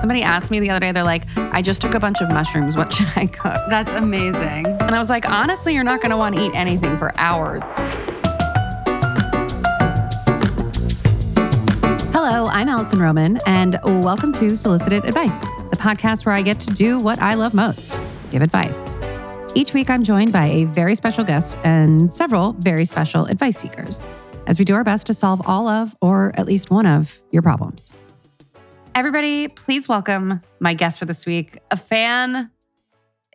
Somebody asked me the other day, they're like, I just took a bunch of mushrooms. What should I cook? That's amazing. And I was like, honestly, you're not going to want to eat anything for hours. Hello, I'm Alison Roman, and welcome to Solicited Advice, the podcast where I get to do what I love most give advice. Each week, I'm joined by a very special guest and several very special advice seekers as we do our best to solve all of, or at least one of, your problems. Everybody, please welcome my guest for this week. A fan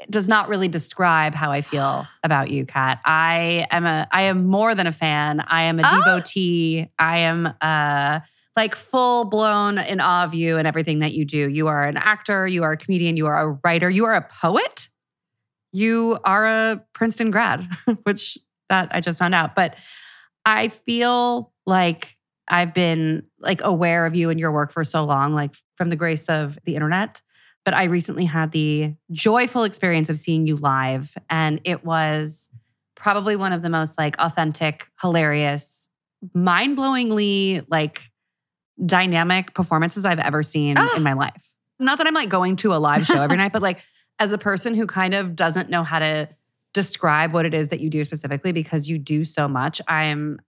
does not really describe how I feel about you, Cat. I am a I am more than a fan. I am a Oh. devotee. I am uh like full blown in awe of you and everything that you do. You are an actor, you are a comedian, you are a writer, you are a poet. You are a Princeton grad, which that I just found out. But I feel like I've been like aware of you and your work for so long, like from the grace of the internet. But I recently had the joyful experience of seeing you live, and it was probably one of the most like authentic, hilarious, mind-blowingly like dynamic performances I've ever seen Ah. in my life. Not that I'm like going to a live show every night, but like as a person who kind of doesn't know how to describe what it is that you do specifically because you do so much, I'm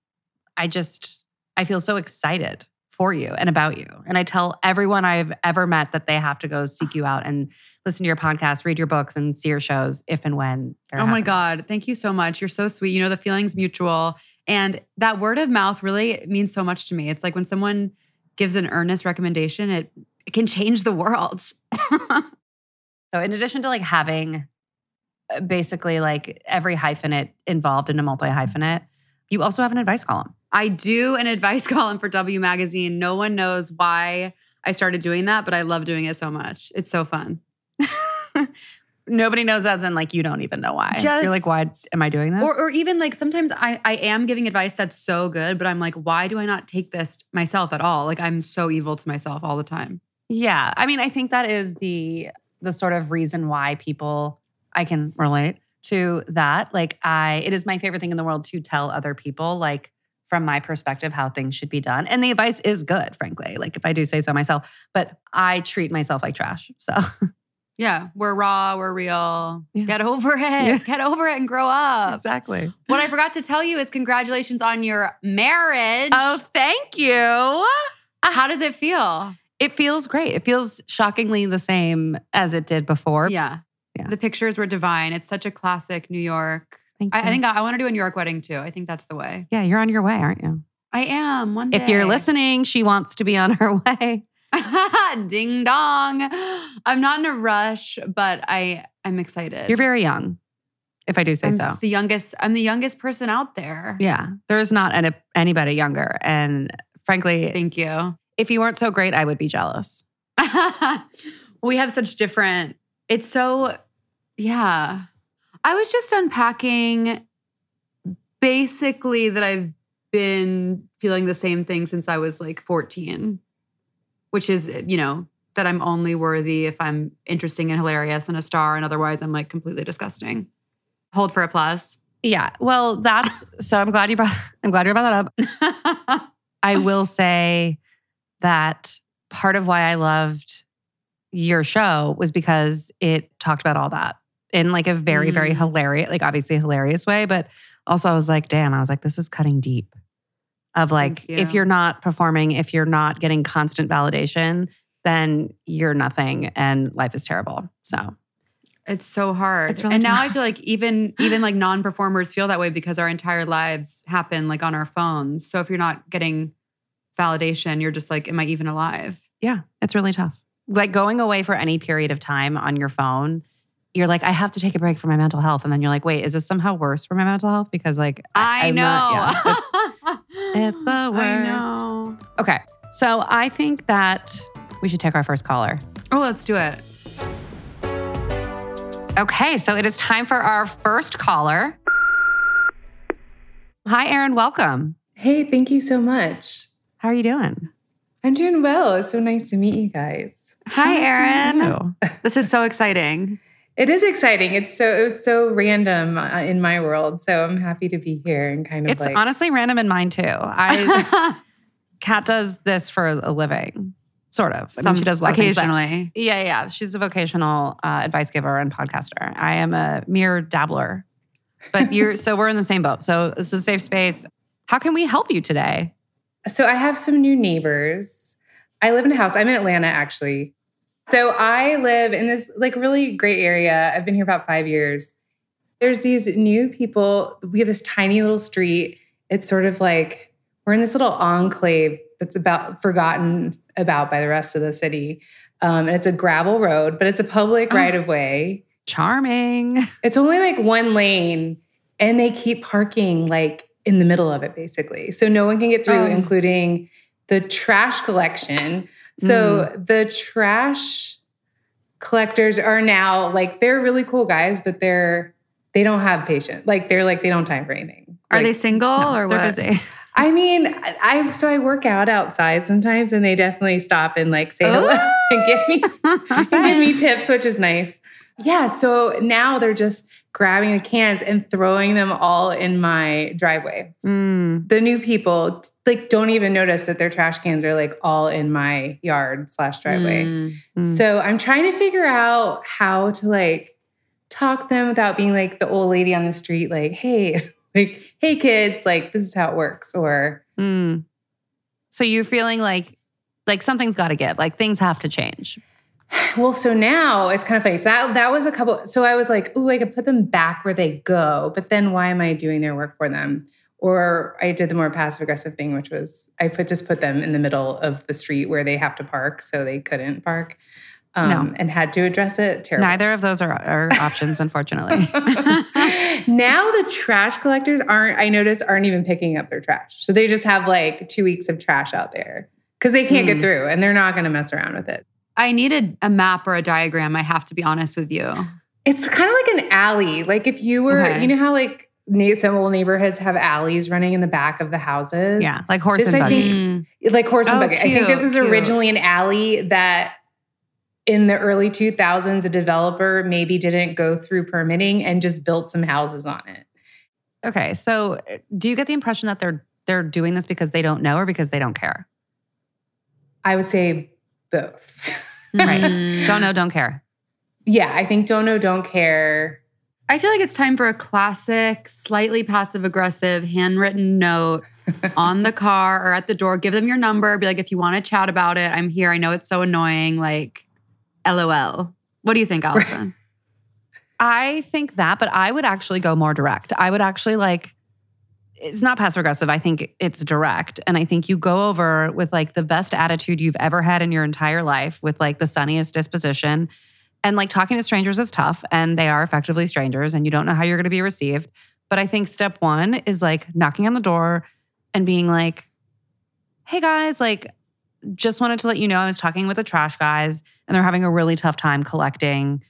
I just I feel so excited for you and about you. And I tell everyone I've ever met that they have to go seek you out and listen to your podcast, read your books, and see your shows if and when. Oh my. God. Thank you so much. You're so sweet. You know, the feeling's mutual. And that word of mouth really means so much to me. It's like when someone gives an earnest recommendation, it, it can change the world. So, in addition to like having uh, basically like every hyphenate involved in a multi hyphenate, you also have an advice column. I do an advice column for W Magazine. No one knows why I started doing that, but I love doing it so much. It's so fun. Nobody knows, as in like you don't even know why. You're like, why am I doing this? Or, or even like sometimes I, I am giving advice that's so good, but I'm like, why do I not take this myself at all? Like I'm so evil to myself all the time. Yeah. I mean, I think that is the the sort of reason why people I can relate to that. Like I it is my favorite thing in the world to tell other people like from my perspective how things should be done. And the advice is good, frankly. Like if I do say so myself, but I treat myself like trash. So Yeah, we're raw, we're real. Yeah. Get over it. Yeah. Get over it and grow up. Exactly. What I forgot to tell you is congratulations on your marriage. Oh, thank you. Ah. How does it feel? It feels great. It feels shockingly the same as it did before. Yeah. Yeah. The pictures were divine. It's such a classic New York. Thank I. I think I, I want to do a New York wedding too. I think that's the way. yeah, you're on your way, aren't you? I am one day. If you're listening, she wants to be on her way. Ding dong. I'm not in a rush, but I I'm excited. You're very young, if I do say I'm so. the youngest. I'm the youngest person out there. Yeah, there's not any, anybody younger. And frankly, Thank you. if you weren't so great, I would be jealous. we have such different. It's so, yeah. I was just unpacking basically that I've been feeling the same thing since I was like 14, which is, you know, that I'm only worthy if I'm interesting and hilarious and a star, and otherwise I'm like completely disgusting. Hold for applause. Yeah. Well, that's so I'm glad you brought I'm glad you brought that up. I will say that part of why I loved your show was because it talked about all that in like a very, very Mm. hilarious, like obviously hilarious way. But also I was like, damn, I was like, this is cutting deep. Of like, Thank if you. you're not performing, if you're not getting constant validation, then you're nothing and life is terrible. So It's so hard. It's really and now tough. I feel like even even like non-performers feel that way because our entire lives happen like on our phones. So if you're not getting validation, you're just like, am I even alive? Yeah, it's really tough. Like going away for any period of time on your phone, you're like, I have to take a break for my mental health. And then you're like, wait, is this somehow worse for my mental health? Because like, I I'm know. not- yeah, it's- it's the I worst. know. okay. So I think that we should take our first caller. Oh, let's do it. Okay. So it is time for our first caller. Hi, Erin. Welcome. Hey, thank you so much. How are you doing? I'm doing well. It's so nice to meet you guys. Hi, So nice Erin. This is so exciting. It is exciting. It's so it was so random uh, in my world. So I'm happy to be here and kind of It's like honestly random in mine too. I Cat does this for a living. sort of. I mean, Some she does a lot of things, occasionally. Yeah, yeah. She's a vocational uh, advice giver and podcaster. I am a mere dabbler. But you're so we're in the same boat. So this is a safe space. How can we help you today? So I have some new neighbors. I live in a house. I'm in Atlanta actually. So I live in this like really great area. I've been here about 5 years. There's these new people. We have this tiny little street. It's sort of like we're in this little enclave that's about forgotten about by the rest of the city. Um, and it's a gravel road, but it's a public Oh. right of way. Charming. It's only like one lane, and they keep parking like in the middle of it, basically. So no one can get through, Oh. including the trash collection. So mm-hmm. the trash collectors are now like they're really cool guys, but they're they don't have patience. Like they're like they don't time for anything. Are Like, they single No, or they're what? busy. I mean, I so I work out outside sometimes, and they definitely stop and like say hello and give me oh. and give me tips, which is nice. Yeah. So now they're just grabbing the cans and throwing them all in my driveway. Mm. The new people like don't even notice that their trash cans are like all in my yard slash driveway. Mm. Mm. So I'm trying to figure out how to like talk them without being like the old lady on the street, like, hey, like, hey kids, like this is how it works. Or Mm. So you're feeling like like something's got to give. Like things have to change. Well, so now it's kind of funny. So that that was a couple. So I was like, oh, I could put them back where they go, but then why am I doing their work for them? Or I did the more passive aggressive thing, which was I put just put them in the middle of the street where they have to park, so they couldn't park, um, No. and had to address it. Terrible. Neither of those are, are options, unfortunately. now the trash collectors aren't. I noticed aren't even picking up their trash, so they just have like two weeks of trash out there because they can't Mm. get through, and they're not going to mess around with it. I needed a map or a diagram. I have to be honest with you. It's kind of like an alley. Like if you were, Okay. you know how like some old neighborhoods have alleys running in the back of the houses. yeah, like horse This, and I buggy. think- Mm. like horse and Oh, buggy. I think this was cute. originally an alley that in the early 2000s a developer maybe didn't go through permitting and just built some houses on it. Okay, so uh, do you get the impression that they're they're doing this because they don't know or because they don't care? I would say both. Right. Mm. Don't know, don't care. yeah, I think don't know, don't care. I feel like it's time for a classic, slightly passive aggressive handwritten note on the car or at the door. Give them your number. Be like, if you want to chat about it, I'm here. I know it's so annoying. Like, LOL. What do you think, Alison? I think that, but I would actually go more direct. I would actually like, it's not passive aggressive. I think it's direct. And I think you go over with like the best attitude you've ever had in your entire life with like the sunniest disposition. And like talking to strangers is tough and they are effectively strangers and you don't know how you're going to be received. But I think step one is like knocking on the door and being like, hey guys, like, just wanted to let you know I was talking with the trash guys and they're having a really tough time collecting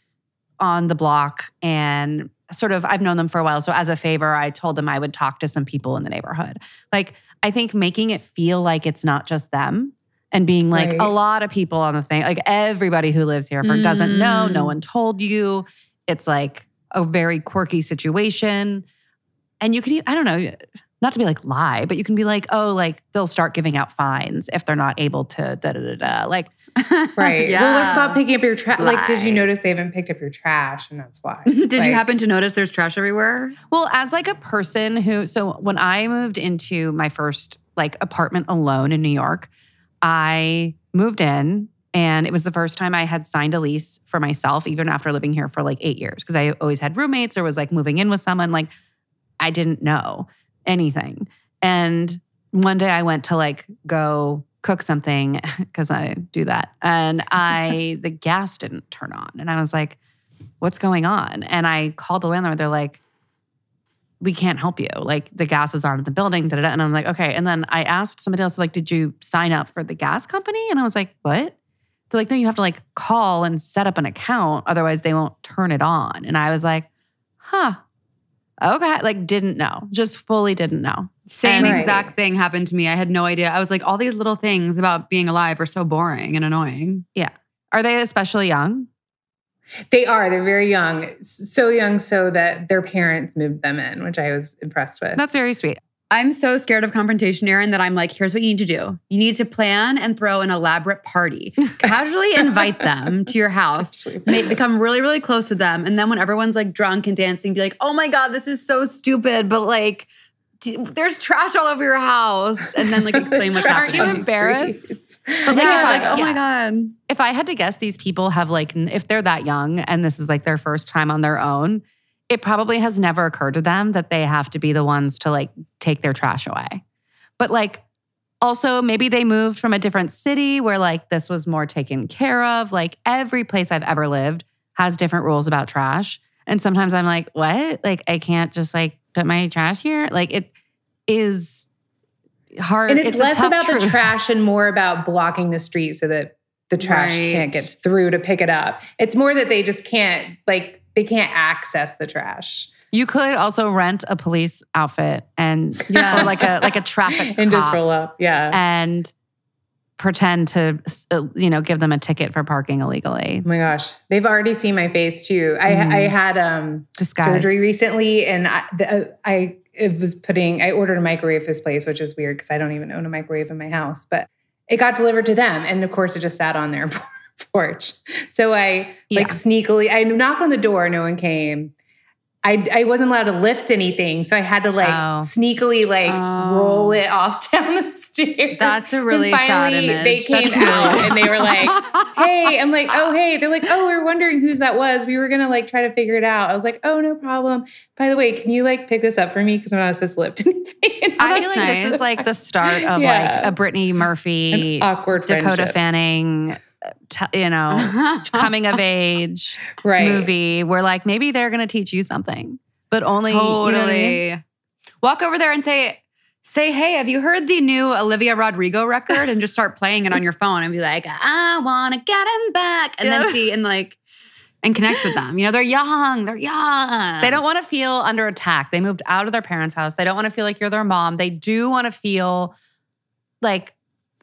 on the block and sort of I've known them for a while so as a favor I told them I would talk to some people in the neighborhood. Like I think making it feel like it's not just them and being like Right. a lot of people on the thing like everybody who lives here for, doesn't know, no Mm. one told you. It's like a very quirky situation. And you can I don't know not to be like lie, but you can be like, oh, like they'll start giving out fines if they're not able to da da da da. Like, Right. yeah. Well, let's stop picking up your trash. Like, did you notice they haven't picked up your trash? And that's why. Did you happen to notice there's trash everywhere? Well, as like a person who, so when I moved into my first like apartment alone in New York, I moved in and it was the first time I had signed a lease for myself, even after living here for like eight years, because I always had roommates or was like moving in with someone. Like I didn't know anything. And one day I went to like go cook something because I do that. And I, the gas didn't turn on. And I was like, what's going on? And I called the landlord. They're like, we can't help you. Like the gas is on in the building. Da, da, da. And I'm like, okay. And then I asked somebody else, like, did you sign up for the gas company? And I was like, what? They're like, no, you have to like call and set up an account. Otherwise, they won't turn it on. And I was like, huh. Okay. Like, didn't know. Just fully didn't know. Same Right. exact thing happened to me. I had no idea. I was like, all these little things about being alive are so boring and annoying. Yeah. Are they especially young? They are. They're very young. So young, so that their parents moved them in, which I was impressed with. That's very sweet. I'm so scared of confrontation, Erin, that I'm like, here's what you need to do. You need to plan and throw an elaborate party. Casually invite them to your house, Actually. ma- become really, really close with them. And then when everyone's like drunk and dancing, be like, oh my God, this is so stupid. But like, there's trash all over your house. And then like explain what's Trash you on happening. the embarrassed? streets. But Like, yeah, like, oh yeah. my God. if I had to guess, these people have like, if they're that young and this is like their first time on their own, it probably has never occurred to them that they have to be the ones to like take their trash away. But like, also maybe they moved from a different city where like this was more taken care of. Like every place I've ever lived has different rules about trash. And sometimes I'm like, what? Like, I can't just like put my trash here. Like, it is hard. And it's, a less about the trash and more about blocking the street so that the trash Right. can't get through to pick it up. It's more that they just can't like they can't access the trash You could also rent a police outfit and Yes. or like a like a traffic and just roll up. Yeah. and pretend to uh, you know give them a ticket for parking illegally. Oh my gosh, they've already seen my face too. I Mhm. I had um Disguise. surgery recently, and I, the, uh, I it was putting. I ordered a microwave this place, which is weird because I don't even own a microwave in my house. But it got delivered to them, and of course, it just sat on their porch. So I like sneakily. I knocked on the door, no one came. I, I wasn't allowed to lift anything, so I had to like Oh. sneakily like Oh. roll it off down the stairs. That's a And really sad finally, image. They came That's really- out and they were like, hey, I'm like, oh, hey. They're like, oh, we are wondering whose that was. We were gonna like try to figure it out. I was like, oh, no problem. By the way, can you like pick this up for me? Because I'm not supposed to lift anything. I feel like this is like the start of Yeah. like a Brittany Murphy, An awkward Dakota friendship. Fanning, t- you know, coming of age right. movie where like maybe they're going to teach you something, but only you know I Totally. mean? Walk over there and say, say, hey, have you heard the new Olivia Rodrigo record? And just start playing it on your phone and be like, I wanna get him back. And Yeah. then see and like and connect with them. You know, they're young. They're young. They don't want to feel under attack. They moved out of their parents' house. They don't want to feel like you're their mom. They do want to feel like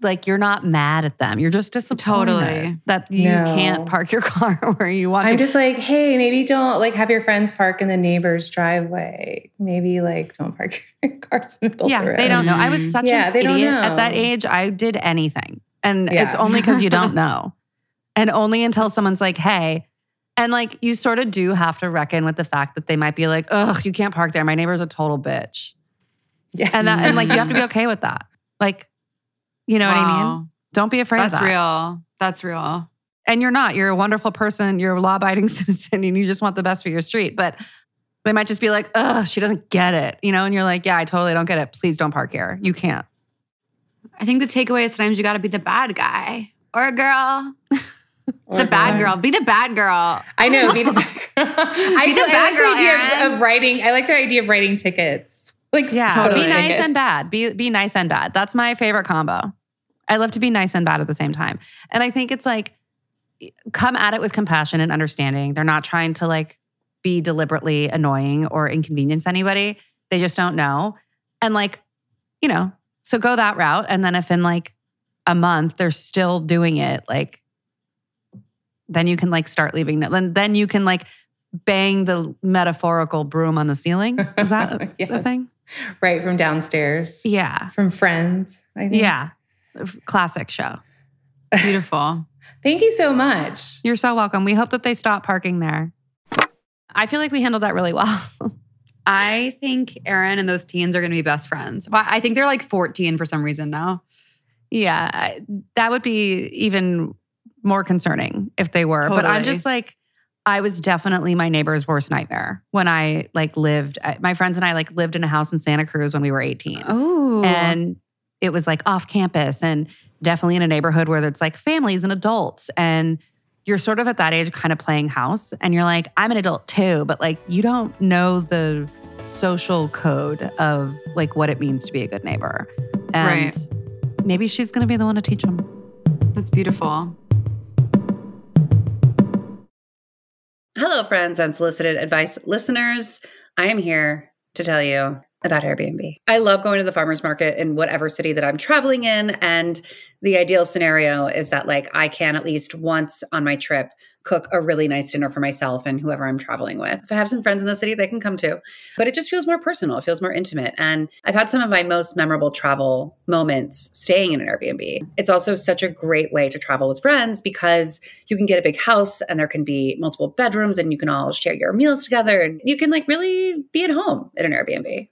like you're not mad at them. You're just disappointed Totally. that you No. can't park your car where you want I'm to. just like, hey, maybe don't like have your friends park in the neighbor's driveway. Maybe like don't park your cars in the middle of the yeah, road. they don't know. I was such Yeah, an they don't idiot at that age. I did anything, and Yeah. it's only because you don't know, and only until someone's like, "Hey." And like you sort of do have to reckon with the fact that they might be like, "Ugh, you can't park there. My neighbor's a total bitch," Yeah. and that, and like you have to be okay with that. Like, you know what I mean? Don't be afraid That's of that. That's real. That's real. And you're not. You're a wonderful person. You're a law-abiding citizen, and you just want the best for your street. But they might just be like, "Ugh, she doesn't get it," you know. And you're like, "Yeah, I totally don't get it. Please don't park here. You can't." I think the takeaway is sometimes you gotta be the bad guy or a girl. Or the bad girl. Be the bad girl. I know, be the bad girl. I, Be the I bad like girl, the idea of, of writing. I like the idea of writing tickets. Like Yeah, Totally. be nice and bad. Be be nice and bad. That's my favorite combo. I love to be nice and bad at the same time. And I think it's like come at it with compassion and understanding. They're not trying to like be deliberately annoying or inconvenience anybody. They just don't know. And like, you know, so go that route and then if in like a month they're still doing it, like then you can like start leaving. Then then you can like bang the metaphorical broom on the ceiling. Is that the thing? right from downstairs Yeah. from Friends. I think. Yeah. Classic show. Beautiful. Thank you so much. You're so welcome. We hope that they stop parking there. I feel like we handled that really well. I think Erin and those teens are gonna be best friends. I think they're like 14 for some reason now. yeah. That would be even more concerning if they were. But I'm just like, I was definitely my neighbor's worst nightmare when I like lived. My friends and I like lived in a house in Santa Cruz when we were 18. Oh. and it was like off campus and definitely in a neighborhood where it's like families and adults and you're sort of at that age kind of playing house and you're like i'm an adult too but like you don't know the social code of like what it means to be a good neighbor and Right. maybe she's going to be the one to teach them That's beautiful. Hello, friends, unsolicited advice listeners. I am here to tell you about Airbnb. I love going to the farmer's market in whatever city that I'm traveling in. And the ideal scenario is that, like, I can at least once on my trip cook a really nice dinner for myself and whoever I'm traveling with. If I have some friends in the city, they can come too. But it just feels more personal, it feels more intimate. And I've had some of my most memorable travel moments staying in an Airbnb. It's also such a great way to travel with friends because you can get a big house and there can be multiple bedrooms and you can all share your meals together and you can like really be at home at an Airbnb.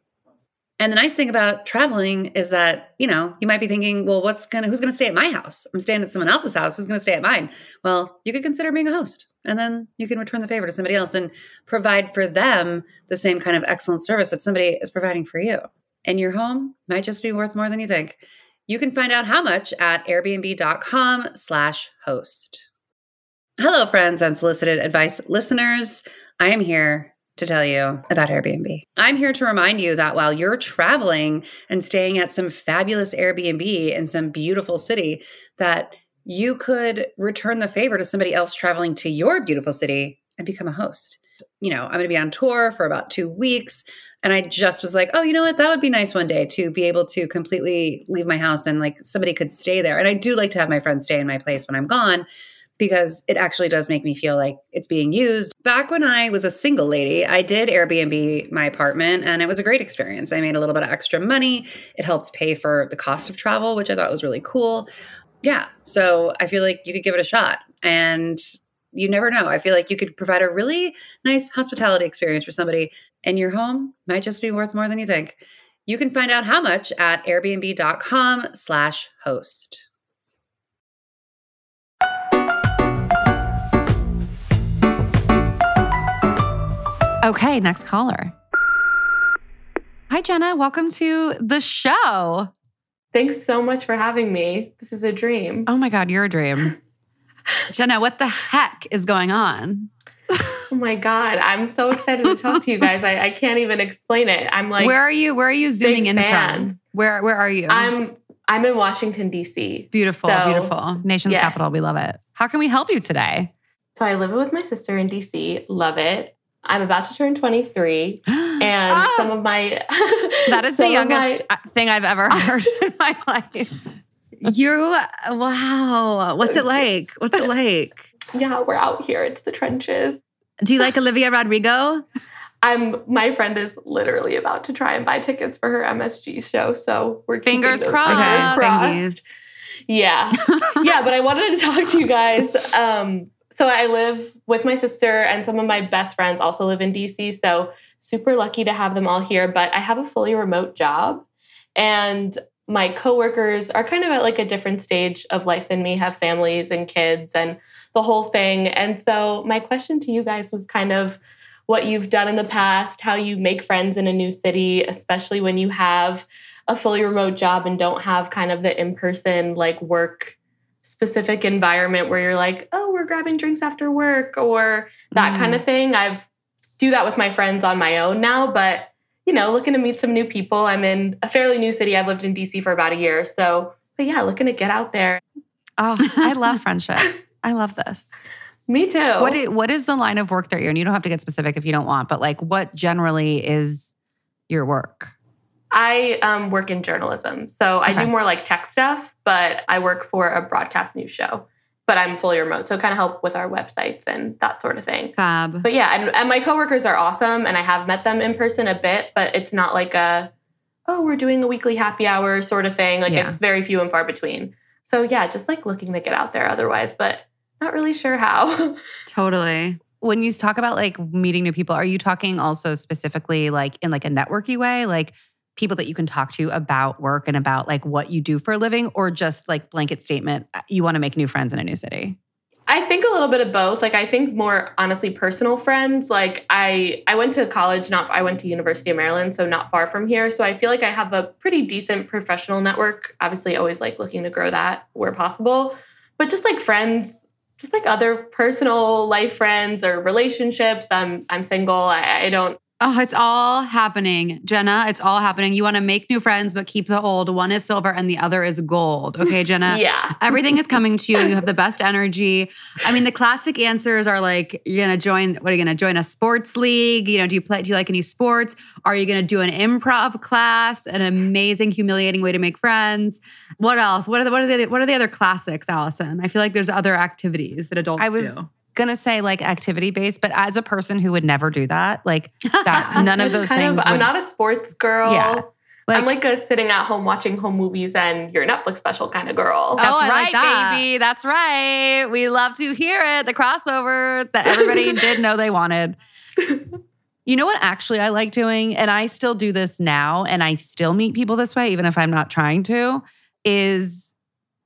And the nice thing about traveling is that, you know, you might be thinking, well, what's going to, who's going to stay at my house? I'm staying at someone else's house. Who's going to stay at mine? Well, you could consider being a host and then you can return the favor to somebody else and provide for them the same kind of excellent service that somebody is providing for you. And your home might just be worth more than you think. You can find out how much at airbnb.com slash host. Hello, friends, and unsolicited advice listeners. I am here to tell you about Airbnb. I'm here to remind you that while you're traveling and staying at some fabulous Airbnb in some beautiful city, that you could return the favor to somebody else traveling to your beautiful city and become a host. You know, I'm going to be on tour for about two weeks. And I just was like, oh, you know what? That would be nice one day to be able to completely leave my house and like somebody could stay there. And I do like to have my friends stay in my place when I'm gone because it actually does make me feel like it's being used. Back when I was a single lady, I did Airbnb my apartment and it was a great experience. I made a little bit of extra money. It helped pay for the cost of travel, which I thought was really cool. Yeah. So I feel like you could give it a shot. And you never know. I feel like you could provide a really nice hospitality experience for somebody, and your home might just be worth more than you think. You can find out how much at airbnb.com slash host. Okay, next caller. Hi, Jenna. Welcome to the show. Thanks so much for having me. This is a dream. Oh my God, you're a dream. Jenna, what the heck is going on? oh my God. I'm so excited to talk to you guys. I, I can't even explain it. I'm like Where are you? Where are you zooming in fans. from? Where where are you? I'm I'm in Washington, DC. beautiful, so- beautiful. Nation's Yes. capital. We love it. How can we help you today? So I live with my sister in DC. Love it. I'm about to turn 23. And Ah! some of my that is the of my- youngest uh, thing I've ever heard in my life. You wow. What's it like? What's it like? yeah, we're out here. It's the trenches. Do you like Olivia Rodrigo? I'm my friend is literally about to try and buy tickets for her MSG show. So we're keeping Fingers those crossed. fingers Okay, crossed. Yeah. yeah, but I wanted to talk to you guys. Um, so I live with my sister, and some of my best friends also live in DC. So super lucky to have them all here. But I have a fully remote job, and my coworkers are kind of at like a different stage of life than me, have families and kids and the whole thing. And so my question to you guys was kind of what you've done in the past, how you make friends in a new city, especially when you have a fully remote job and don't have kind of the in-person like work specific environment where you're like, oh, we're grabbing drinks after work or that Mm. kind of thing. I've do that with my friends on my own now, but you know, looking to meet some new people. I'm in a fairly new city. I've lived in DC for about a year. So, but yeah, looking to get out there. Oh, I love friendship. I love this. Me too. What is, what is the line of work that you're in? You don't have to get specific if you don't want, but like what generally is your work? I um, work in journalism. So I do more like tech stuff, but I work for a broadcast news show. But I'm fully remote. So kind of help with our websites and that sort of thing. Fab. But yeah, and, and my coworkers are awesome and I have met them in person a bit, but it's not like a, oh, we're doing a weekly happy hour sort of thing. Like Yeah. it's very few and far between. So yeah, just like looking to get out there otherwise, but not really sure how. Totally. When you talk about like meeting new people, are you talking also specifically like in like a networky way, like people that you can talk to about work and about like what you do for a living, or just like blanket statement, uh, you want to make new friends in a new city? I think a little bit of both. Like I think more honestly personal friends. Like I I went to college, not I went to University of Maryland, so not far from here. So I feel like I have a pretty decent professional network. Obviously always like looking to grow that where possible. But just like friends, just like other personal life friends or relationships. I'm I'm single. I, I don't Oh, it's all happening, Jenna. It's all happening. You want to make new friends, but keep the old. One is silver and the other is gold. Okay, Jenna? yeah. Everything is coming to you. You have the best energy. I mean, the classic answers are like, you're gonna join. What are you gonna join a sports league? You know, do you play? Do you like any sports? Are you gonna do an improv class? An amazing, humiliating way to make friends. What else? What are the what are the what are the other classics, Alison? I feel like there's other activities that adults I was do. Gonna say like activity based, but as a person who would never do that, like that, none of That's those kind things. Of, I'm not a sports girl. Yeah. I'm like a sitting at home watching home movies and your Netflix special kind of girl. Oh, That's I like right, that. baby. That's right. We love to hear it. The crossover that everybody did know they wanted. You know what actually I like doing, and I still do this now, and I still meet people this way, even if I'm not trying to, is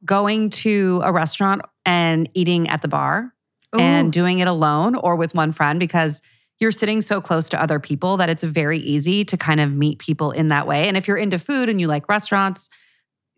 going to a restaurant and eating at the bar and doing it alone or with one friend because you're sitting so close to other people that it's very easy to kind of meet people in that way. And if you're into food and you like restaurants,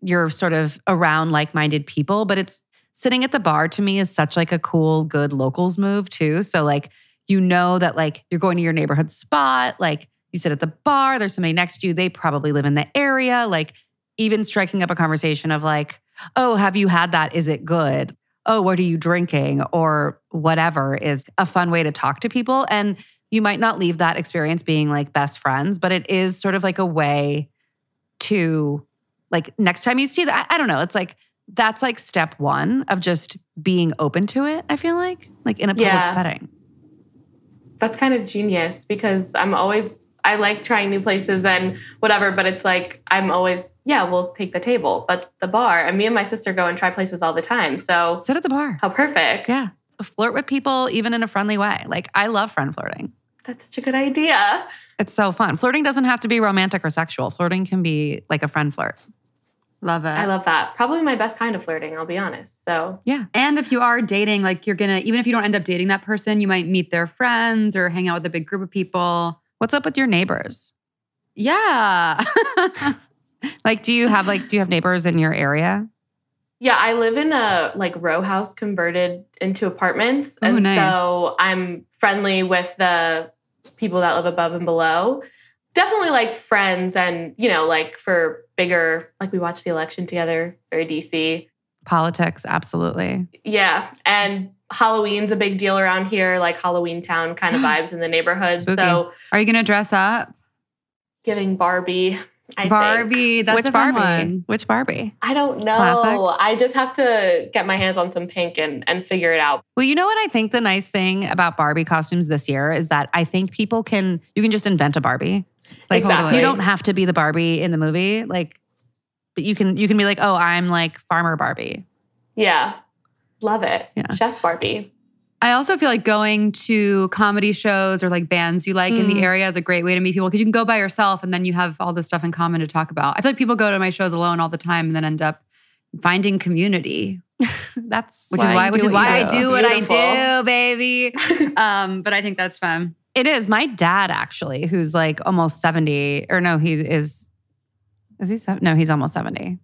you're sort of around like-minded people, but it's sitting at the bar to me is such like a cool good locals move too. So like you know that like you're going to your neighborhood spot, like you sit at the bar, there's somebody next to you, they probably live in the area, like even striking up a conversation of like, "Oh, have you had that? Is it good?" Oh, what are you drinking? Or whatever is a fun way to talk to people. And you might not leave that experience being like best friends, but it is sort of like a way to, like, next time you see that, I, don't know, it's like, that's like step one of just being open to it, I feel like, like in a public Yeah. setting. That's kind of genius because I'm always I like trying new places and whatever, but it's like I'm always yeah, we'll take the table, but the bar. And me and my sister go and try places all the time. So Sit at the bar. how perfect. Yeah. Flirt with people, even in a friendly way. Like, I love friend flirting. That's such a good idea. It's so fun. Flirting doesn't have to be romantic or sexual. Flirting can be like a friend flirt. Love it. I love that. Probably my best kind of flirting, I'll be honest. So yeah. And if you are dating, like you're gonna, even if you don't end up dating that person, you might meet their friends or hang out with a big group of people. What's up with your neighbors? Yeah. Like, do you have like, do you have neighbors in your area? Yeah, I live in a like row house converted into apartments. Oh, and nice. so I'm friendly with the people that live above and below. Definitely like friends and, you know, like for bigger, like we watched the election together, very DC. Politics, absolutely. Yeah. And Halloween's a big deal around here, like Halloween town kind of vibes in the neighborhood. Spooky. So are you gonna dress up? giving Barbie. I think. Barbie. That's Which a fun Barbie? one. Which Barbie? I don't know. Classic. I just have to get my hands on some pink and, and figure it out. Well, you know what I think the nice thing about Barbie costumes this year is that I think people can you can just invent a Barbie. Like Exactly. you don't have to be the Barbie in the movie. Like but you can you can be like, "Oh, I'm like farmer Barbie." Yeah. Love it. Yeah. Chef Barbie. I also feel like going to comedy shows or like bands you like in the Mm. area is a great way to meet people because you can go by yourself and then you have all this stuff in common to talk about. I feel like people go to my shows alone all the time and then end up finding community, That's which is why which is why I do. what I do, baby. um, but I think that's fun. It is. My dad actually, who's like almost 70, or no, he is is he seven? No, he's almost 70.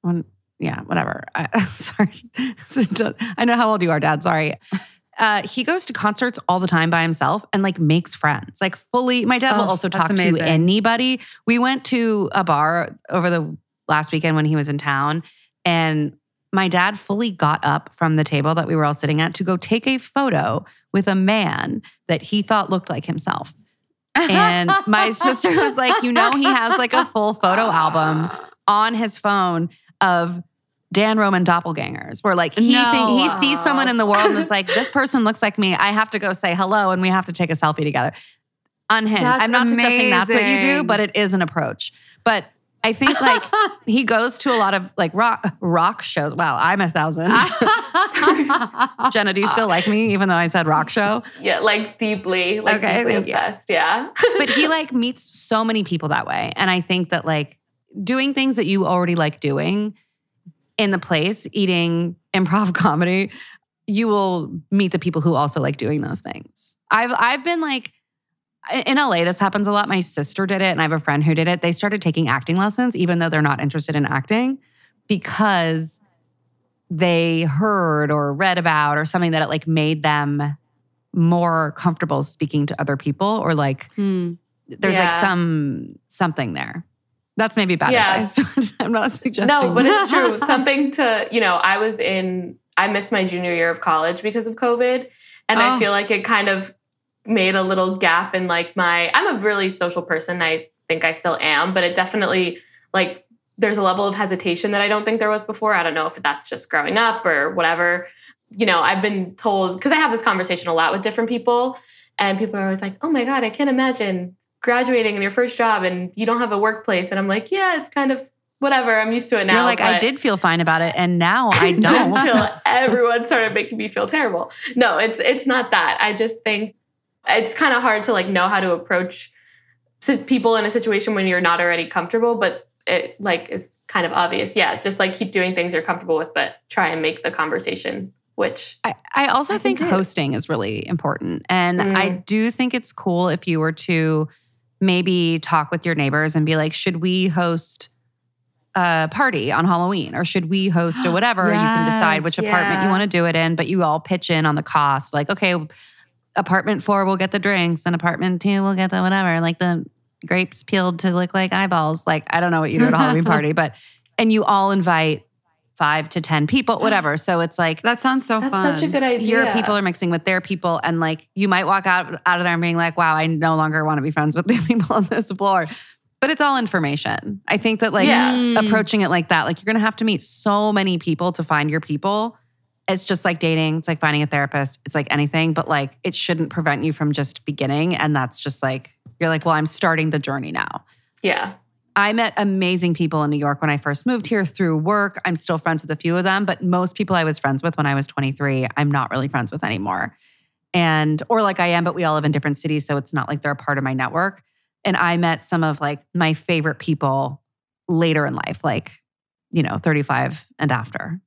One, yeah, whatever. I, sorry. I know how old you are, Dad. Sorry. Uh, he goes to concerts all the time by himself and like makes friends. Like fully, my dad will Oh, also talk amazing. to anybody. We went to a bar over the last weekend when he was in town, and my dad fully got up from the table that we were all sitting at to go take a photo with a man that he thought looked like himself. And my sister was like, you know, he has like a full photo album on his phone of Dan Roman doppelgangers, where like he No. think, he sees someone in the world and it's like, this person looks like me. I have to go say hello and we have to take a selfie together. Unhinged. That's I'm not suggesting that's what you do, but it is an approach. But I think like he goes to a lot of like rock rock shows. Wow, I'm a thousand. Jenna, do you still like me, even though I said rock show? Yeah, like deeply, like Okay, deeply thank you. obsessed. Yeah. but he like meets so many people that way and i think that like doing things that you already like doing in the place eating improv comedy you will meet the people who also like doing those things i've i've been like in LA this happens a lot my sister did it and I have a friend who did it they started taking acting lessons even though they're not interested in acting because they heard or read about or something that it like made them more comfortable speaking to other people or like Hmm. there's like some something there. That's maybe bad Yeah. advice. I'm not suggesting. No, but it's true. Something to, you know, I was in, I missed my junior year of college because of COVID. And Oh. I feel like it kind of made a little gap in like my, I'm a really social person. I think I still am, but it definitely, like, there's a level of hesitation that I don't think there was before. I don't know if that's just growing up or whatever. you know, I've been told because I have this conversation a lot with different people, and people are always like, "Oh my god, I can't imagine graduating in your first job and you don't have a workplace." And I'm like, "Yeah, it's kind of whatever. I'm used to it now." You're like, I did feel fine about it, and now I I don't. feel everyone started making me feel terrible. No, it's it's not that. I just think it's kind of hard to like know how to approach people in a situation when you're not already comfortable, but it like is kind of obvious. Yeah, just like keep doing things you're comfortable with, but try and make the conversation. Which I, I also I think think hosting is really important. And I Mm. do think it's cool if you were to maybe talk with your neighbors and be like, should we host a party on Halloween or should we host a whatever? You can decide which Yes. apartment you want to do it in, but you all pitch in on the cost. Like, okay, apartment four will get the drinks and apartment two will get the whatever, like the grapes peeled to look like eyeballs. Like, I don't know what you do at a Halloween party, but, and you all invite five to 10 people, whatever. So it's like, That sounds so that's fun. such a good idea. your people are mixing with their people and like you might walk out out of there and being like wow i no longer want to be friends with the people on this floor but it's all information i think that like Yeah. Mm. approaching it like that like you're gonna have to meet so many people to find your people it's just like dating it's like finding a therapist it's like anything but like it shouldn't prevent you from just beginning and that's just like you're like well i'm starting the journey now yeah. I met amazing people in New York when I first moved here through work. I'm still friends with a few of them, but most people I was friends with when I was 23, I'm not really friends with anymore. And, or like I am, but we all live in different cities. So it's not like they're a part of my network. And I met some of like my favorite people later in life, like, you know, 35 and after.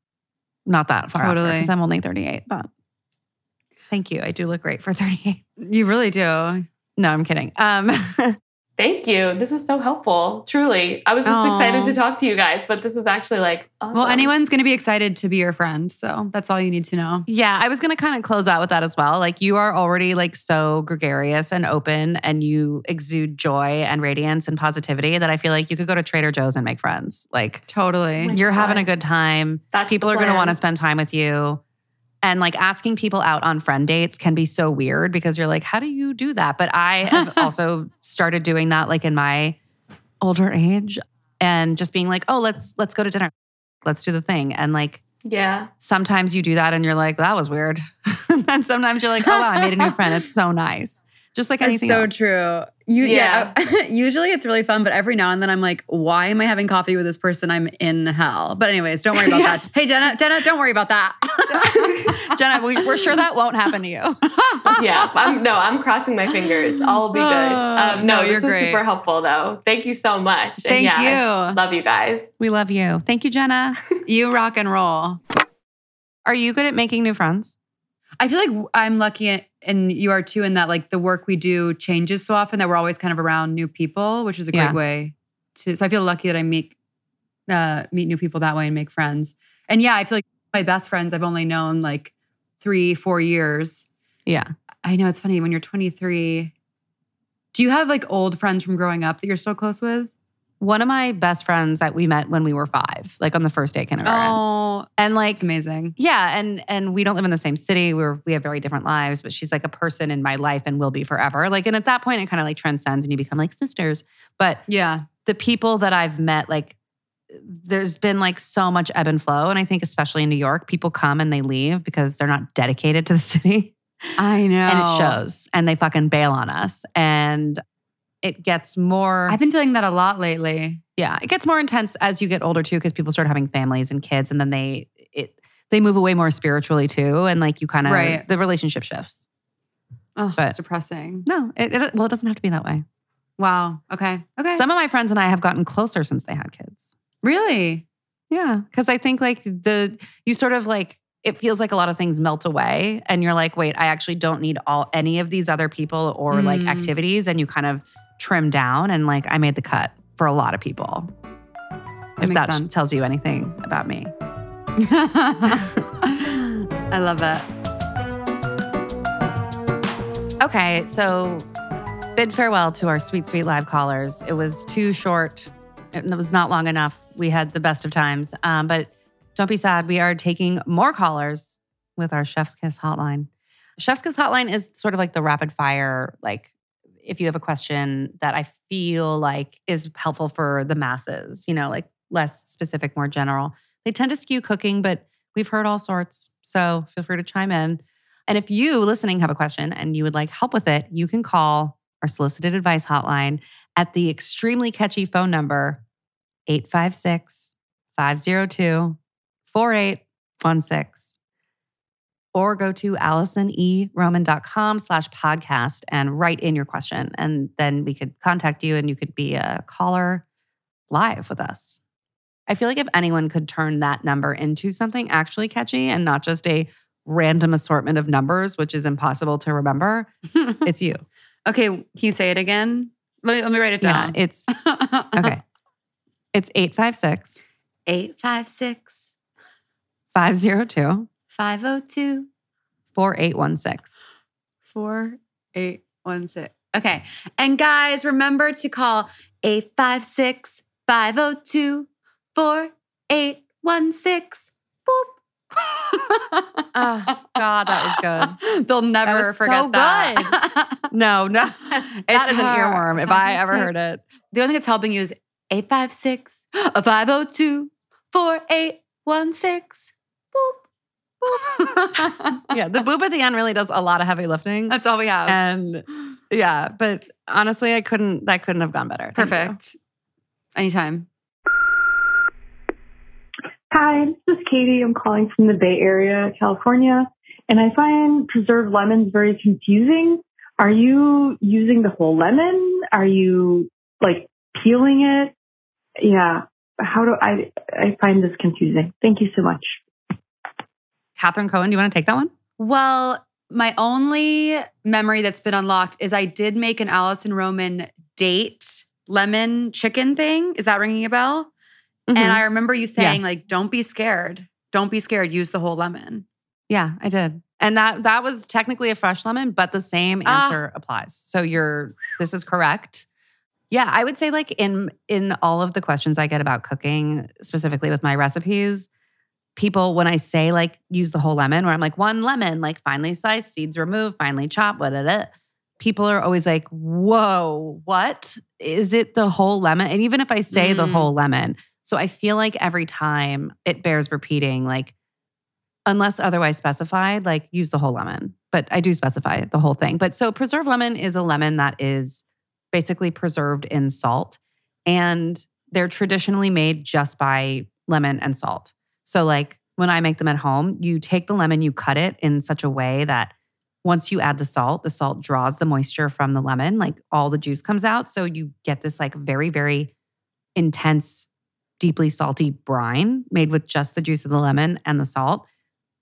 Not that far Totally. because I'm only 38, but thank you. I do look great for 38. You really do. No, I'm kidding. Um, Thank you. This was so helpful. Truly. I was just Aw. excited to talk to you guys, but this is actually like awesome. Well, anyone's going to be excited to be your friend. So that's all you need to know. Yeah, I was going to kind of close out with that as well. Like you are already like so gregarious and open and you exude joy and radiance and positivity that I feel like you could go to Trader Joe's and make friends. Like Totally. my you're having a good time. That's People are going to want to spend time with you. And like asking people out on friend dates can be so weird because you're like, how do you do that? But I have also started doing that like in my older age and just being like, oh, let's let's go to dinner. Let's do the thing. And like Yeah. sometimes you do that and you're like, that was weird. and sometimes you're like, oh, wow, I made a new friend. It's so nice. Just like It's anything so else. true. You, yeah. usually it's really fun, but every now and then I'm like, why am I having coffee with this person? I'm in hell. But anyways, don't worry about Yeah. that. Hey, Jenna, Jenna, don't worry about that. Jenna, we, we're sure that won't happen to you. yeah, I'm no, I'm crossing my fingers. All will be good. Um, no, No, this you're was great. super helpful though. Thank you so much. And Thank yeah, I you. love you guys. We love you. Thank you, Jenna. You rock and roll. Are you good at making new friends? I feel like I'm lucky and you are too in that like the work we do changes so often that we're always kind of around new people, which is a great Yeah. way to so I feel lucky that I meet uh meet new people that way and make friends. And yeah, I feel like my best friends I've only known like 3 4 years. Yeah. I know it's funny when you're 23. Do you have like old friends from growing up that you're still close with? One of my best friends that we met when we were five, like on the first day of kindergarten. Oh, and like, it's amazing. yeah, and and we don't live in the same city. We're we have very different lives, but she's like a person in my life and will be forever. Like, and at that point, it kind of like transcends and you become like sisters. But Yeah. the people that I've met, like, there's been like so much ebb and flow. And I think, especially in New York, people come and they leave because they're not dedicated to the city I know. and it shows and they fucking bail on us. And it gets more, I've been feeling that a lot lately. yeah, it gets more intense as you get older too, because people start having families and kids and then they, it, they move away more spiritually too. And like you kind of, Right. the relationship shifts. Oh, But- it's depressing. No, it, it, well, it doesn't have to be that way. Wow. Okay. Okay. Some of my friends and I have gotten closer since they had kids. really? Yeah, because I think like the you sort of like it feels like a lot of things melt away, and you're like, wait, I actually don't need all any of these other people or like Mm. activities, and you kind of trim down, and like I made the cut for a lot of people. That if that sense. tells you anything about me. I love it. Okay, so bid farewell to our sweet, sweet live callers. It was too short. It was not long enough. We had the best of times. Um, but don't be sad. We are taking more callers with our Chef's Kiss hotline. Chef's Kiss hotline is sort of like the rapid fire, like if you have a question that I feel like is helpful for the masses, you know, like less specific, more general. They tend to skew cooking, but We've heard all sorts. So feel free to chime in. And if you listening have a question and you would like help with it, you can call our solicited advice hotline at the extremely catchy phone number 856 502 4816 or go to alisoneroman.com slash podcast and write in your question. And then we could contact you and you could be a caller live with us. I feel like if anyone could turn that number into something actually catchy and not just a random assortment of numbers, which is impossible to remember, it's you. okay, can you say it again? Let me, let me write it Yeah, down. it's okay. It's 856 856 502 502 4816. 4816. Okay. And guys, remember to call 856 502 4816. Boop. Oh, God, that was good. They'll never was forget so that. No, no. That It's is an earworm if I ever heard it. The only thing that's helping you is 856 502 4816. Boop. Boop. Yeah, the boop at the end really does a lot of heavy lifting. That's all we have. and yeah, but honestly, I couldn't, that couldn't have gone better. Thank you. Perfect. Anytime. Hi, this is Katie. I'm calling from the Bay Area, California, and I find preserved lemons very confusing. Are you using the whole lemon? Are you like peeling it? Yeah. How do I I find this confusing. Thank you so much. Catherine Cohen, do you want to take that one? Well, my only memory that's been unlocked is I did make an Alison Roman date lemon chicken thing. Is that ringing a bell? And I remember you saying, Yes. like, don't be scared. Don't be scared. Use the whole lemon. Yeah, I did. And that that was technically a fresh lemon, but the same Ah. answer applies. So you're this is correct. Yeah, I would say like in in all of the questions I get about cooking, specifically with my recipes, people when I say like use the whole lemon, where I'm like one lemon, like finely sliced, seeds removed, finely chopped, what it people are always like, whoa, what? Is it the whole lemon? And even if I say the Mm. whole lemon, so I feel like every time it bears repeating, like unless otherwise specified, like use the whole lemon. But I do specify the whole thing. But so preserved lemon is a lemon that is basically preserved in salt. And they're traditionally made just by lemon and salt. So, like when I make them at home, you take the lemon, you cut it in such a way that once you add the salt, the salt draws the moisture from the lemon, like all the juice comes out. So you get this like very, very intense, deeply salty brine made with just the juice of the lemon and the salt.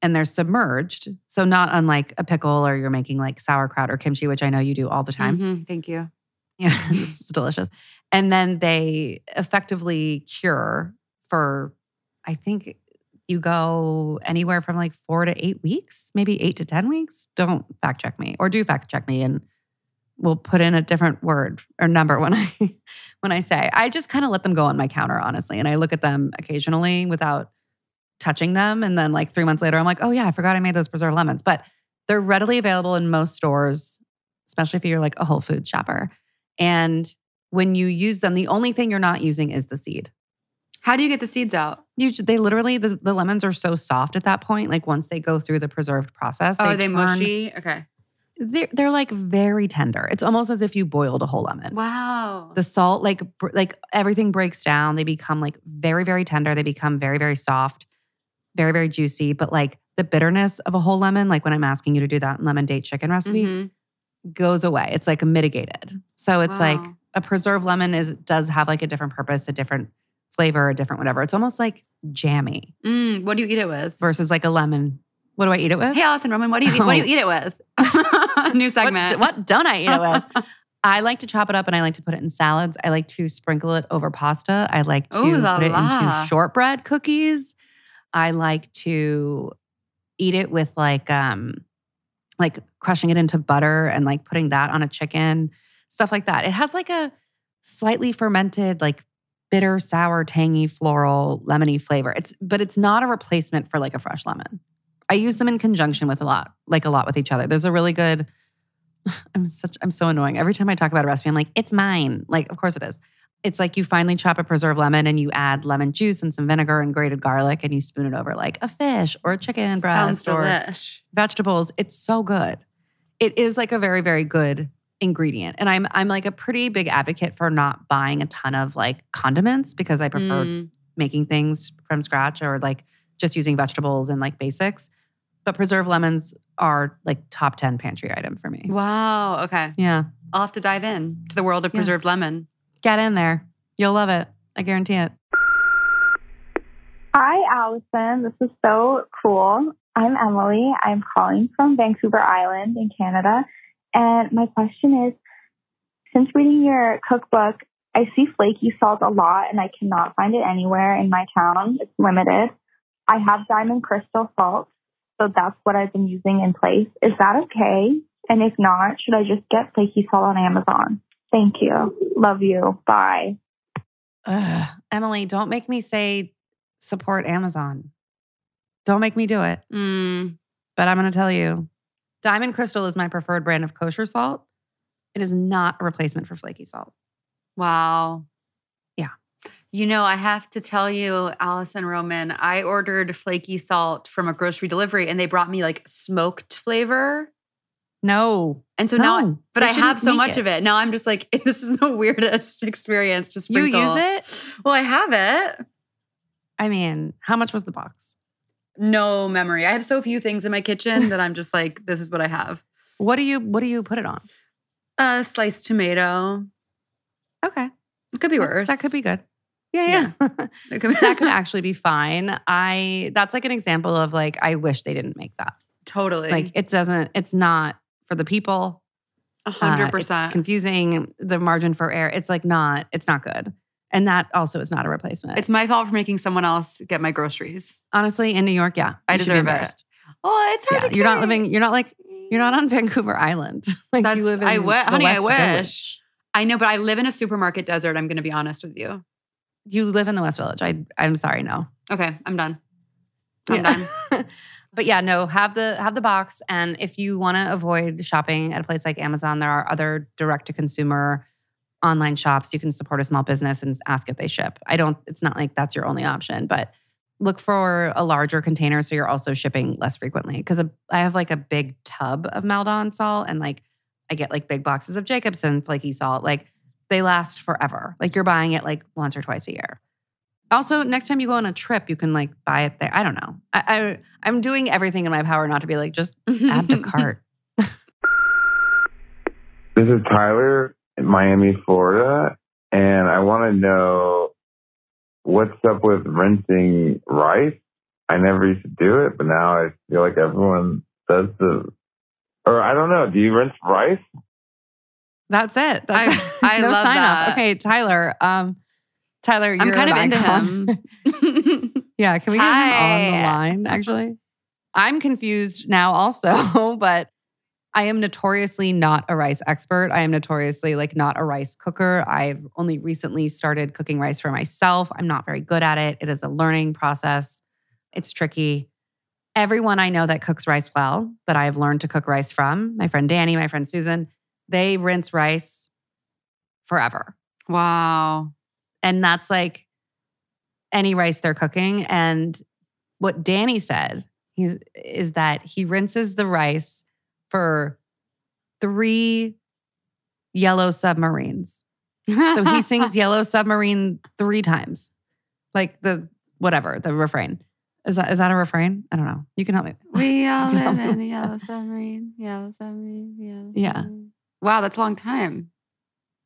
And they're submerged. So, not unlike a pickle or you're making like sauerkraut or kimchi, which I know you do all the time. Mhm, Thank you. Yeah, it's delicious. And then they effectively cure for, I think you go anywhere from like four to eight weeks, maybe eight to 10 weeks. Don't fact check me or do fact check me and we'll put in a different word or number when I when I say. I just kind of let them go on my counter, honestly. And I look at them occasionally without touching them. And then like three months later, I'm like, oh yeah, I forgot I made those preserved lemons. But they're readily available in most stores, especially if you're like a Whole Foods shopper. And when you use them, the only thing you're not using is the seed. How do you get the seeds out? You, they literally, the, the lemons are so soft at that point. Like once they go through the preserved process, Oh, are they turn- mushy? Okay. They're, they're like very tender. It's almost as if you boiled a whole lemon. Wow. The salt, like like everything breaks down. They become like very very tender. They become very very soft, very very juicy. But like the bitterness of a whole lemon, like when I'm asking you to do that lemon date chicken recipe, Mhm. goes away. It's like mitigated. So it's like a preserved lemon is does have like a different purpose, a different flavor, a different whatever. It's almost like jammy Mm, what do you eat it with? versus like a lemon. What do I eat it with? Hey, Alison Roman, what do you eat? What do you eat it with? New segment. What, don't I eat it with? I like to chop it up and I like to put it in salads. I like to sprinkle it over pasta. I like to Ooh la put it la. into shortbread cookies. I like to eat it with like um like crushing it into butter and like putting that on a chicken, stuff like that. It has like a slightly fermented like bitter, sour, tangy, floral, lemony flavor. It's but it's not a replacement for like a fresh lemon. I use them in conjunction with a lot, like a lot with each other. There's a really good I'm such I'm so annoying. Every time I talk about a recipe, I'm like, it's mine. Like, of course it is. It's like you finally chop a preserved lemon and you add lemon juice and some vinegar and grated garlic and you spoon it over like a fish or a chicken Sounds breast or delish. vegetables. It's so good. It is like a very, very good ingredient. And I'm I'm like a pretty big advocate for not buying a ton of like condiments because I prefer Mm. making things from scratch or like just using vegetables and like basics. But preserved lemons are like top 10 pantry item for me. Wow. Okay. Yeah. I'll have to dive in to the world of Yeah. preserved lemon. Get in there. You'll love it. I guarantee it. Hi, Alison. This is so cool. I'm Emily. I'm calling from Vancouver Island in Canada. And my question is since reading your cookbook, I see flaky salt a lot and I cannot find it anywhere in my town. It's limited. I have diamond crystal salt, so that's what I've been using in place. Is that okay? And if not, should I just get flaky salt on Amazon? Thank you. Love you. Bye. Ugh. Emily, don't make me say support Amazon. Don't make me do it. Mm. But I'm going to tell you Diamond Crystal is my preferred brand of kosher salt. It is not a replacement for flaky salt. Wow. Yeah. You know, I have to tell you, Alison Roman, I ordered flaky salt from a grocery delivery and they brought me like smoked flavor. No. And so now, No, but I have so much it. of it. Now I'm just like, this is the weirdest experience to sprinkle. You use it? Well, I have it. I mean, how much was the box? No memory. I have so few things in my kitchen that I'm just like, this is what I have. What do you what do you put it on? A sliced tomato. Okay. It could be worse. That could be good. Yeah, yeah. It could be that could actually be fine. I that's like an example of like I wish they didn't make that. totally. Like it doesn't it's not for the people. a Uh, hundred It's percent. confusing. The margin for error. It's like not. It's not good. And that also is not a replacement. It's my fault for making someone else get my groceries. honestly in New York. Yeah, I you should be deserve it. Oh, it's hard Yeah, to. you're not living. You're not like. You're not on Vancouver Island. like That's- you live in. I the honey, I wish. Village. I know, but I live in a supermarket desert. I'm going to be honest with you. You live in the West Village. I. I'm sorry. No. Okay, I'm done. I'm Yeah. done. but yeah, no. Have the have the box, and if you want to avoid shopping at a place like Amazon, there are other direct to consumer online shops. You can support a small business and ask if they ship. I don't. It's not like that's your only option, but look for a larger container so you're also shipping less frequently. Because I have like a big tub of Maldon salt, and like I get like big boxes of Jacobsen flaky salt. Like they last forever. Like you're buying it like once or twice a year. Also, next time you go on a trip, you can like buy it there. I don't know. I, I I'm doing everything in my power not to be like just add to cart. This is Tyler Miami, Florida, and I want to know what's up with rinsing rice. I never used to do it, but now I feel like everyone does the. Or I don't know. Do you rinse rice? That's it. That's I- I no love sign that. Up. Okay, Tyler. Um, Tyler, I'm you're kind of an into him. yeah, can we get him on the line? Actually, I'm confused now. Also, but I am notoriously not a rice expert. I am notoriously like not a rice cooker. I've only recently started cooking rice for myself. I'm not very good at it. It is a learning process. It's tricky. Everyone I know that cooks rice well, that I've learned to cook rice from, my friend Danny, my friend Susan, they rinse rice forever. wow. And that's like any rice they're cooking. And what Danny said he's, is that he rinses the rice for three yellow submarines. So he sings Yellow Submarine three times. Like the whatever, the refrain. Is that is that a refrain? I don't know. You can help me. We all You can help live in a yellow submarine. Yellow submarine. Yellow Yeah. Wow, that's a long time.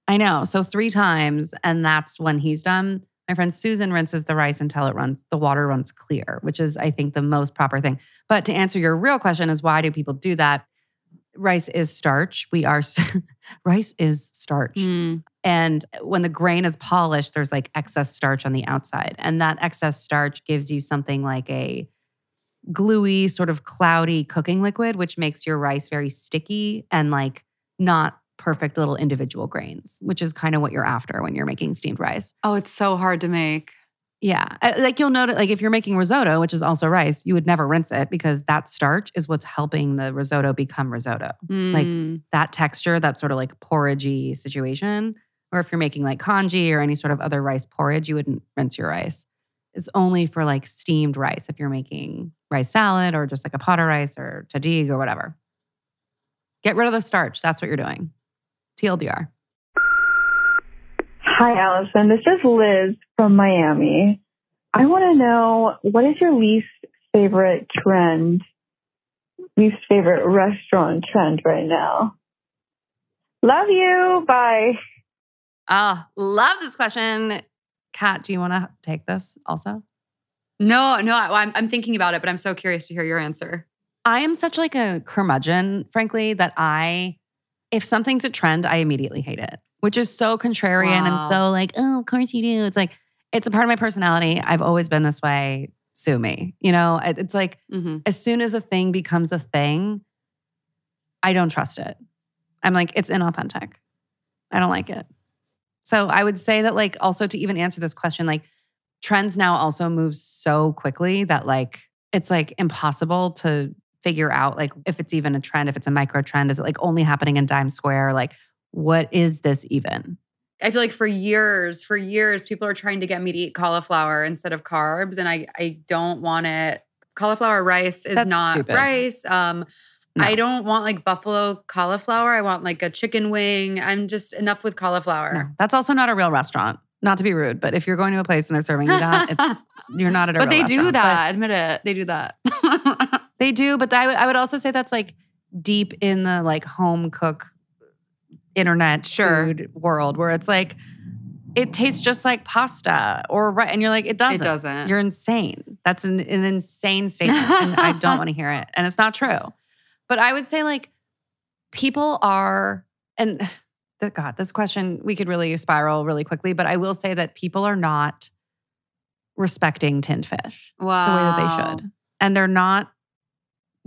I know. So three times, and that's when he's done. My friend Susan rinses the rice until it runs, the water runs clear, which is, I think, the most proper thing. But to answer your real question is why do people do that? Rice is starch. We are rice is starch. Mm. And when the grain is polished, there's like excess starch on the outside. And that excess starch gives you something like a gluey, sort of cloudy cooking liquid, which makes your rice very sticky and like not perfect little individual grains, which is kind of what you're after when you're making steamed rice. Oh, it's so hard to make. Yeah. Uh, Like you'll notice, like if you're making risotto, which is also rice, you would never rinse it because that starch is what's helping the risotto become risotto. Mm. that texture, that sort of like porridgey situation, or if you're making like congee or any sort of other rice porridge, you wouldn't rinse your rice. It's only for like steamed rice if you're making rice salad or just like a pot of rice or tahdig or whatever. Get rid of the starch. That's what you're doing. TLDR. Hi, Alison. This is Liz from Miami. I want to know what is your least favorite trend, least favorite restaurant trend right now? Love you. Bye. Ah, love this question. Cat, do you want to take this also? No, no, I, I'm, I'm thinking about it, but I'm so curious to hear your answer. I am such like a curmudgeon, frankly, that I, if something's a trend, I immediately hate it, which is so contrarian Wow. and so like, oh, of course you do. It's like, it's a part of my personality. I've always been this way. Sue me. You know, it's like Mm-hmm. as soon as a thing becomes a thing, I don't trust it. I'm like, it's inauthentic. I don't like it. So I would say that, like, also to even answer this question, like, trends now also move so quickly that, like, it's like impossible to figure out, like, if it's even a trend, if it's a micro trend, is it like only happening in Dime Square? Like, what is this even? I feel like for years, for years, people are trying to get me to eat cauliflower instead of carbs, and I I don't want it. Cauliflower rice is That's not stupid. rice. Um, No. I don't want like buffalo cauliflower. I want like a chicken wing. I'm just enough with cauliflower. No, that's also not a real restaurant. Not to be rude, but if you're going to a place and they're serving you that, it's you're not at a but they do restaurant. But- that. Admit it. They do that. They do, but I would, I would also say that's like deep in the like home cook internet Sure. food world where it's like it tastes just like pasta or right and you're like it doesn't. it doesn't. You're insane. That's an, an insane statement and I don't want to hear it and it's not true. But I would say like people are and the god this question we could really spiral really quickly but I will say that people are not respecting tinned fish wow. the way that they should. And they're not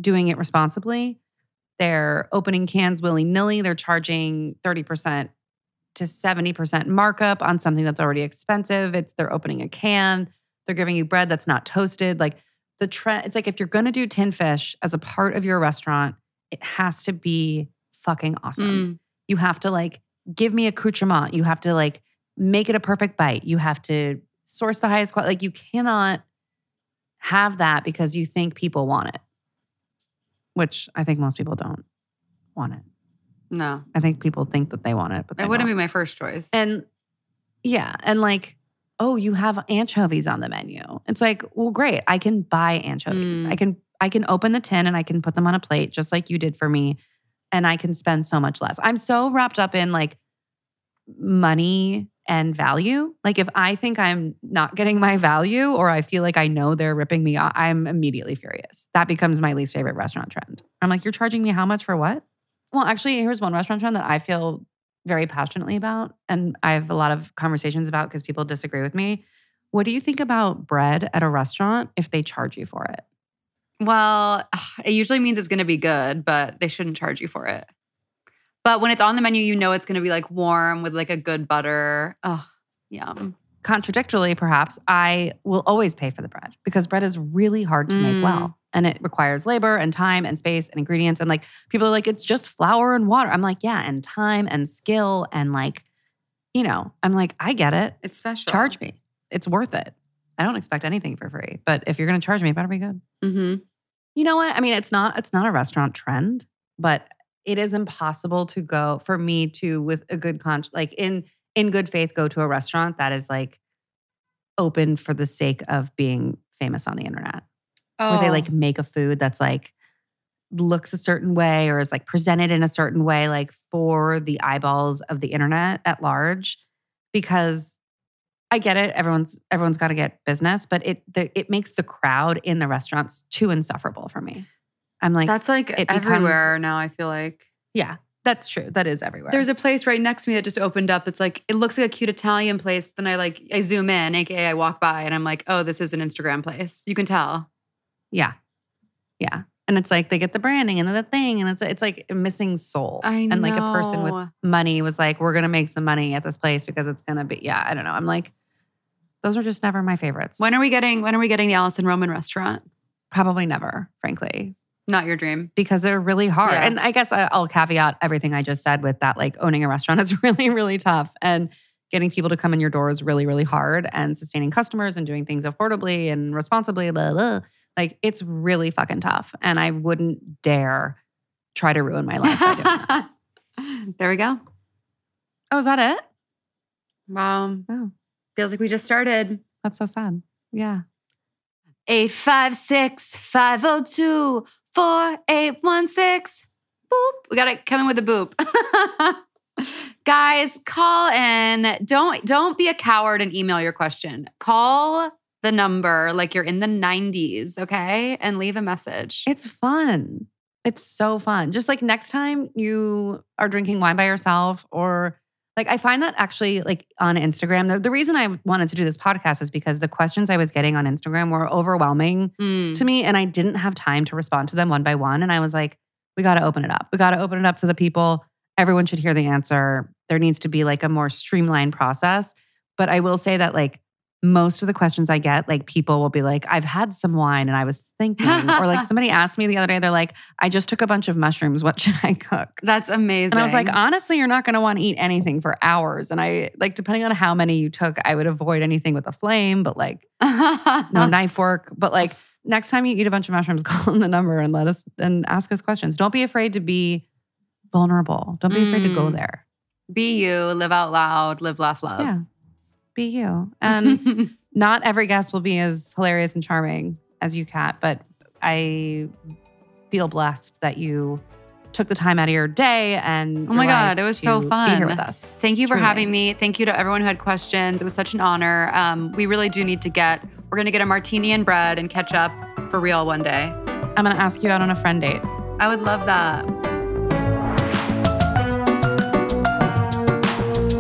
doing it responsibly. They're opening cans willy nilly. They're charging 30% to 70% markup on something that's already expensive. It's they're opening a can. They're giving you bread that's not toasted. Like the trend, it's like if you're going to do tin fish as a part of your restaurant, it has to be fucking awesome. Mm. You have to like give me accoutrement. You have to like make it a perfect bite. You have to source the highest quality. Like you cannot have that because you think people want it, which I think most people don't want it. No, I think people think that they want it, but it wouldn't be don't. my first choice. And yeah, and like, oh, you have anchovies on the menu. It's like, well, great. I can buy anchovies. Mm. I can I can open the tin and I can put them on a plate just like you did for me, and I can spend so much less. I'm so wrapped up in like money and value. Like if I think I'm not getting my value or I feel like I know they're ripping me off, I'm immediately furious. That becomes my least favorite restaurant trend. I'm like, you're charging me how much for what? Well, actually, here's one restaurant trend that I feel very passionately about and I have a lot of conversations about because people disagree with me. What do you think about bread at a restaurant if they charge you for it? Well, it usually means it's going to be good, but they shouldn't charge you for it. But when it's on the menu, you know it's going to be like warm with like a good butter. Oh, yum. Contradictorily, perhaps, I will always pay for the bread because bread is really hard to Mm. make well. And it requires labor and time and space and ingredients. And like people are like, it's just flour and water. I'm like, yeah, and time and skill. And like, you know, I'm like, I get it. It's special. Charge me. It's worth it. I don't expect anything for free. But if you're gonna charge me, it better be good. Mm-hmm. You know what? I mean, it's not it's not a restaurant trend, but it is impossible to go for me to with a good conscience, like in in good faith, go to a restaurant that is like open for the sake of being famous on the internet, Oh, where they like oh. make a food that's like looks a certain way or is like presented in a certain way, like for the eyeballs of the internet at large, because. I get it. Everyone's everyone's got to get business, but it the, it makes the crowd in the restaurants too insufferable for me. I'm like, that's like it becomes- everywhere now. I feel like yeah, that's true. That is everywhere. there's a place right next to me that just opened up. It's like it looks like a cute Italian place. But then I like I zoom in, aka I walk by, and I'm like, oh, this is an Instagram place. You can tell. yeah, yeah, and it's like they get the branding and the thing, and it's it's like a missing soul. I know. and like a person with money was like, we're gonna make some money at this place because it's gonna be. Yeah, I don't know. I'm like, those are just never my favorites. When are we getting? When are we getting the Alison Roman restaurant? Probably never, frankly. Not your dream. because they're really hard. Yeah. And I guess I'll caveat everything I just said with that like owning a restaurant is really, really tough. And getting people to come in your door is really, really hard. And sustaining customers and doing things affordably and responsibly, blah, blah, like it's really fucking tough. And I wouldn't dare try to ruin my life. by doing that. there we go. oh, is that it? Wow. Oh, Feels like we just started. that's so sad. Yeah. 856 502 4816. Boop. We got it coming with a boop. Guys, call in. Don't don't be a coward and email your question. Call the number like you're in the 90s, okay? And leave a message. It's fun. It's so fun. Just like next time you are drinking wine by yourself or like I find that actually like on Instagram, the, the reason I wanted to do this podcast is because the questions I was getting on Instagram were overwhelming Mm. to me and I didn't have time to respond to them one by one and I was like we got to open it up. We got to open it up to the people. Everyone should hear the answer. There needs to be like a more streamlined process. But I will say that like most of the questions I get, like people will be like, I've had some wine and I was thinking, or like somebody asked me the other day, they're like, I just took a bunch of mushrooms. What should I cook? That's amazing. And I was like, honestly, you're not going to want to eat anything for hours. And I like, depending on how many you took, I would avoid anything with a flame, but like no knife work. But like next time you eat a bunch of mushrooms, call in the number and let us and ask us questions. Don't be afraid to be vulnerable. Don't be afraid to go Mm. there. be you, live out loud, live, laugh, love. Yeah. Be you. And not every guest will be as hilarious and charming as you, Cat, but I feel blessed that you took the time out of your day and Oh my God, it was so to fun. Be here with us. Thank you for Truly. having me. Thank you to everyone who had questions. It was such an honor. Um, we really do need to get, we're going to get a martini and bread and catch up for real one day. I'm going to ask you out on a friend date. I would love that.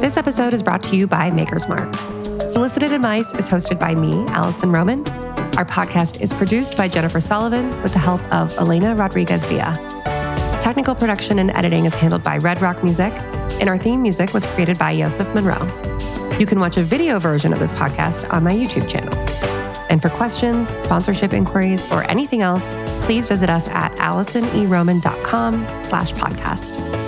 This episode is brought to you by Maker's Mark. Solicited Advice is hosted by me, Alison Roman. Our podcast is produced by Jennifer Sullivan with the help of Elena Rodriguez Villa. Technical production and editing is handled by Redd Rock Music, and our theme music was created by Yosef Monroe. You can watch a video version of this podcast on my YouTube channel. And for questions, sponsorship inquiries, or anything else, please visit us at alisoneroman.com slash podcast.